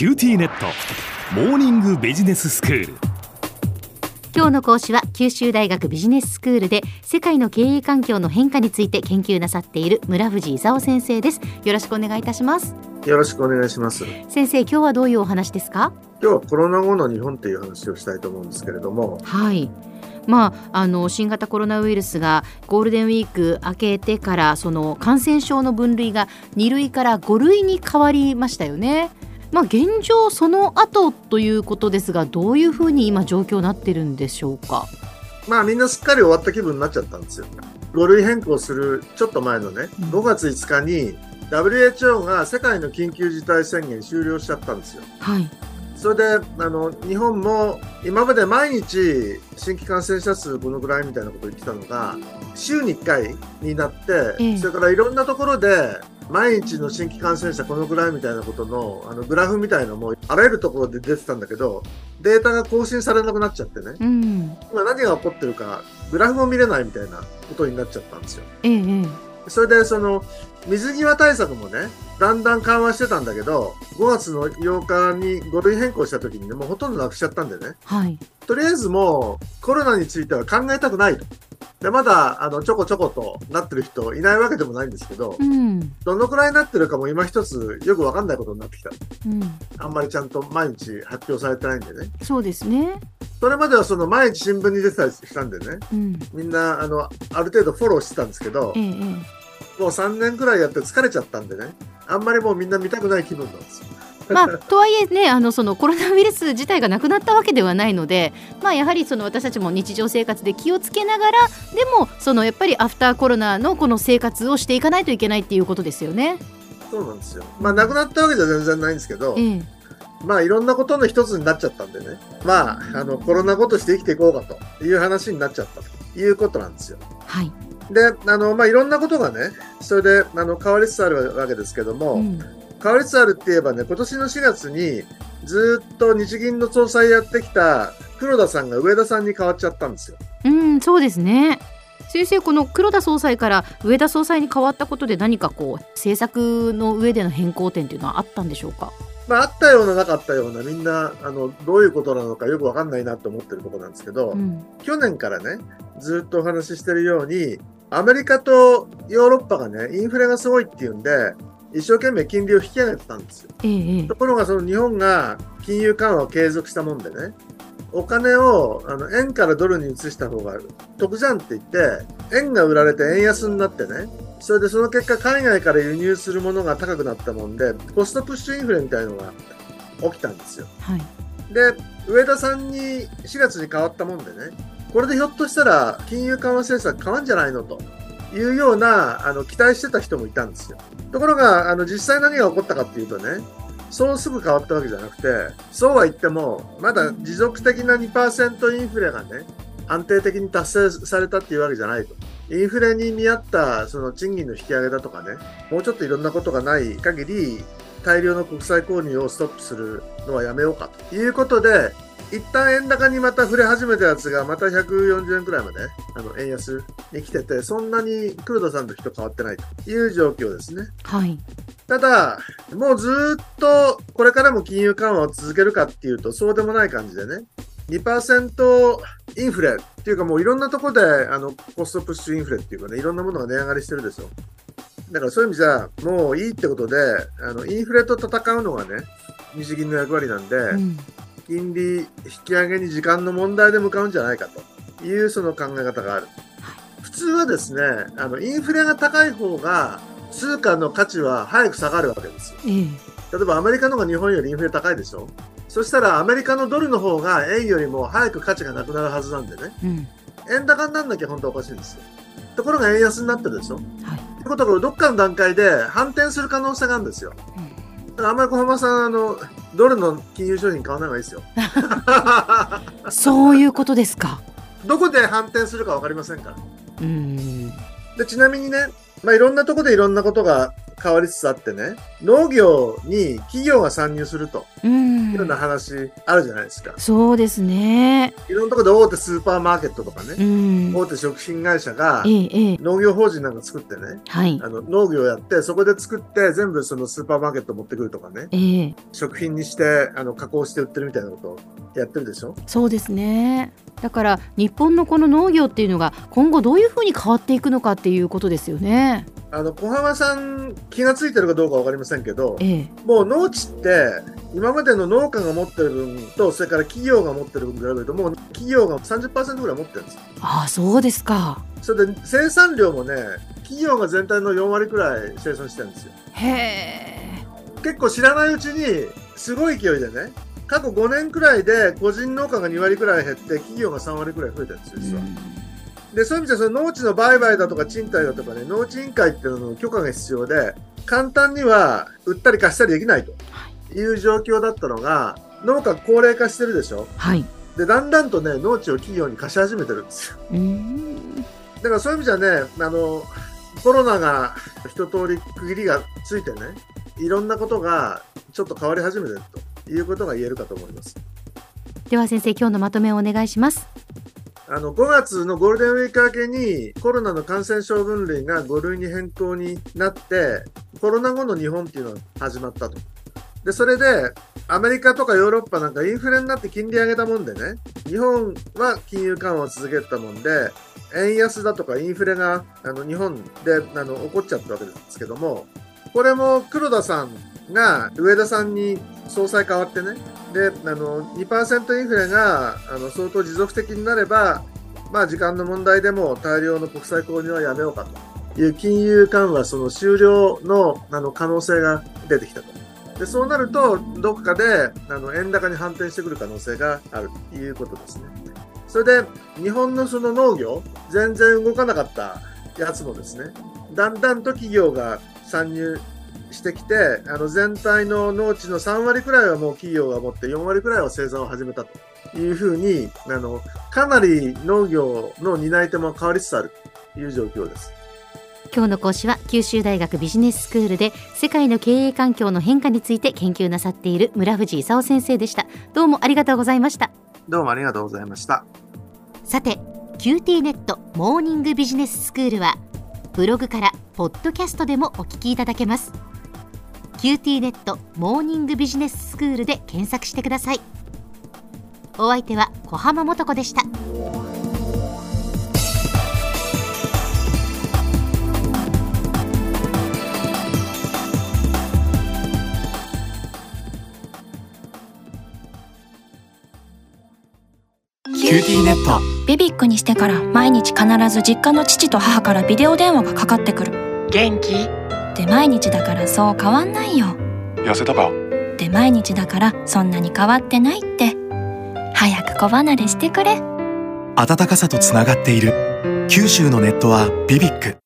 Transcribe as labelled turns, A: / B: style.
A: QTnet。モーニングビジネススクール。
B: 今日の講師は九州大学ビジネススクールで世界の経営環境の変化について研究なさっている村藤功先生です。よろしくお願いいたします。
C: よろしくお願いします。
B: 先生今日はどういうお話ですか？
C: 今日はコロナ後の日本という話をしたいと思うんですけれども、
B: はい。まあ、あの新型コロナウイルスがゴールデンウィーク明けてからその感染症の分類が2類から5類に変わりましたよね。まあ、現状その後ということですがどういうふうに今状況になってるんでしょうか？
C: まあみんなすっかり終わった気分になっちゃったんですよ。5類変更するちょっと前のね、
B: うん
C: 5月5日に WHO が世界の緊急事態宣言終了しちゃったんですよ。
B: はい、
C: それで、あの、日本も今まで毎日新規感染者数このぐらいみたいなことを言ってたのが、週に1回になって、
B: ええ
C: それからいろんなところで、毎日の新規感染者このぐらいみたいなことの、あの、グラフみたいのも、あらゆるところで出てたんだけど、データが更新されなくなっちゃってね。
B: うん
C: 今何が起こってるか、グラフも見れないみたいなことになっちゃったんですよ。それで、その、水際対策もね、だんだん緩和してたんだけど、5月の8日に5類変更した時にね、もうほとんどなくしちゃったんでね。
B: はい
C: とりあえずもう、コロナについては考えたくないと。で、まだ、あの、ちょこちょことなってる人いないわけでもないんですけど
B: う、ん
C: どのくらいになってるかも今一つよくわかんないことになってきた。
B: うん、
C: あんまりちゃんと毎日発表されてないんでね。
B: そうですね。
C: それまではその毎日新聞に出てたりしたんでね。
B: うん
C: みんな、あの、ある程度フォローしてたんですけど
B: え、ええ
C: もう3年くらいやって疲れちゃったんでね。あんまりもうみんな見たくない気分なんですよ。
B: えまあ、とはいえねあのそのコロナウイルス自体がなくなったわけではないので、まあ、やはりその私たちも日常生活で気をつけながらでもそのやっぱりアフターコロナのこの生活をしていかないといけないっていうことですよね。
C: そうなんですよ。まあ、なくなったわけじゃ全然ないんですけど、
B: ええ
C: まあいろんなことの一つになっちゃったんでね。まあ、あの、コロナ後として生きていこうかという話になっちゃったということなんですよ。
B: はい、
C: で、あの、まあいろんなことがね、それで、あの、変わりつつあるわけですけども、
B: うん
C: 変わりつつあるって言えばね、今年の4月にずっと日銀の総裁やってきた黒田さんが上田さんに変わっちゃったんですよ。
B: うん、そうですね先生この黒田総裁から上田総裁に変わったことで何かこう政策の上での変更点っていうのはあったんでしょうか？
C: まああったようななかったようなみんな、あの、どういうことなのかよくわかんないなと思ってるところなんですけど、
B: うん
C: 去年からね、ずっとお話ししてるように、アメリカとヨーロッパがね、インフレがすごいっていうんで、一生懸命金利を引き上げてたんですよ。
B: ええええ
C: ところがその日本が金融緩和を継続したもんでね、お金をあの円からドルに移した方が得じゃんって言って、円が売られて円安になってね、それでその結果海外から輸入するものが高くなったもんで、コストプッシュインフレみたいのが起きたんですよ。
B: はい
C: で、上田さんに4月に変わったもんでね、これでひょっとしたら金融緩和政策変わんじゃないのというようなあの期待してた人もいたんですよ。ところが、あの実際何が起こったかっていうとね、そうすぐ変わったわけじゃなくて、そうは言っても、まだ持続的な2%インフレがね、安定的に達成されたっていうわけじゃないと。インフレに見合ったその賃金の引き上げだとかね、もうちょっといろんなことがない限り、大量の国債購入をストップするのはやめようかということで、一旦円高にまた触れ始めたやつがまた140円くらいまであの円安に来てて、そんなに黒田さんの人変わってないという状況ですね。
B: はい
C: ただ、もうずーっとこれからも金融緩和を続けるかっていうと、そうでもない感じでね、2%インフレっていうかもういろんなところであのコストプッシュインフレっていうかね、いろんなものが値上がりしてるでしょ。だからそういう意味じゃ、もういいってことで、あのインフレと戦うのがね、日銀の役割なんで、
B: うん
C: 金利引き上げに時間の問題で向かうんじゃないかというその考え方がある。普通はですね、あのインフレが高い方が通貨の価値は早く下がるわけですよ。
B: ええ
C: 例えばアメリカの方が日本よりインフレ高いでしょ？そしたらアメリカのドルの方が円よりも早く価値がなくなるはずなんでね。
B: うん
C: 円高になんなきゃ本当はおかしいんですよ。ところが円安になってるでしょ？
B: はい
C: ってことはどっかの段階で反転する可能性があるんですよ。だからあんまり小浜さん、あの、ドルの金融商品買わない方がいいですよ。
B: そういうことですか。
C: どこで反転するか分かりませんから。
B: うん
C: でちなみにね、まあ、いろんなところでいろんなことが変わりつつあってね、農業に企業が参入すると
B: うん
C: いうような話あるじゃないですか。
B: そうですね。
C: いろんなところで大手スーパーマーケットとか
B: う
C: ね、
B: ん。
C: 大手食品会社が農業法人なんか作ってね、
B: はい。
C: あの農業やって、そこで作って全部そのスーパーマーケット持ってくるとかね、
B: ええ
C: 食品にしてあの加工して売ってるみたいなことをやってるでしょ？
B: そうですね。だから日本のこの農業っていうのが今後どういうふうに変わっていくのかっていうことですよね。
C: あの小浜さん気がついてるかどうかわかりませんけど、
B: ええ。
C: もう農地って今までの農家が持ってる分とそれから企業が持ってる分比べるともう企業が30%ぐらい持ってるんですよ。
B: ああそうですか。
C: それで生産量もね企業が全体の4割くらい生産してるんですよ。
B: へえ。
C: 結構知らないうちにすごい勢いでね過去5年くらいで個人農家が2割くらい減って企業が3割くらい増えてるんですよ実は。でそういう意味ではその農地の売買だとか賃貸だとかね農地委員会っていうのの許可が必要で簡単には売ったり貸したりできないという状況だったのが農家高齢化してるでしょ
B: はい。
C: でだんだんとね農地を企業に貸し始めてるんですよ
B: うん。
C: だからそういう意味じゃねあのコロナが一通り区切りがついてねいろんなことがちょっと変わり始めてるということが言えるかと思います
B: では先生今日のまとめをお願いします。
C: あの5月のゴールデンウィーク明けにコロナの感染症分類が5類に変更になってコロナ後の日本っていうのが始まったと。でそれでアメリカとかヨーロッパなんかインフレになって金利上げたもんでね日本は金融緩和を続けてたもんで円安だとかインフレがあの日本であの起こっちゃったわけですけどもこれも黒田さんが上田さんに総裁変わってねであの2%インフレがあの相当持続的になれば、まあ、時間の問題でも大量の国債購入はやめようかという金融緩和その終了のあの可能性が出てきたと。でそうなると、どこかであの円高に反転してくる可能性があるということですね。それで、日本のその農業、全然動かなかったやつもですね、だんだんと企業が参入してきて、あの全体の農地の3割くらいはもう企業が持って、4割くらいは生産を始めたというふうに、あのかなり農業の担い手も変わりつつあるという状況です。
B: 今日の講師は九州大学ビジネススクールで世界の経営環境の変化について研究なさっている村藤勲先生でした。どうもありがとうございました。
C: どうもありがとうございました。
B: さて QT ネットモーニングビジネススクールはブログからポッドキャストでもお聞きいただけます QT ネットモーニングビジネススクールで検索してください。お相手は小浜もとこでした。
A: キューティーネット。
D: ビビックにしてから毎日必ず実家の父と母からビデオ電話がかかってくる。
E: 元気？
D: で毎日だからそう変わんないよ。
F: 痩せたか？
D: で毎日だからそんなに変わってないって。早く子離れしてくれ。
A: 温かさとつながっている。九州のネットはビビック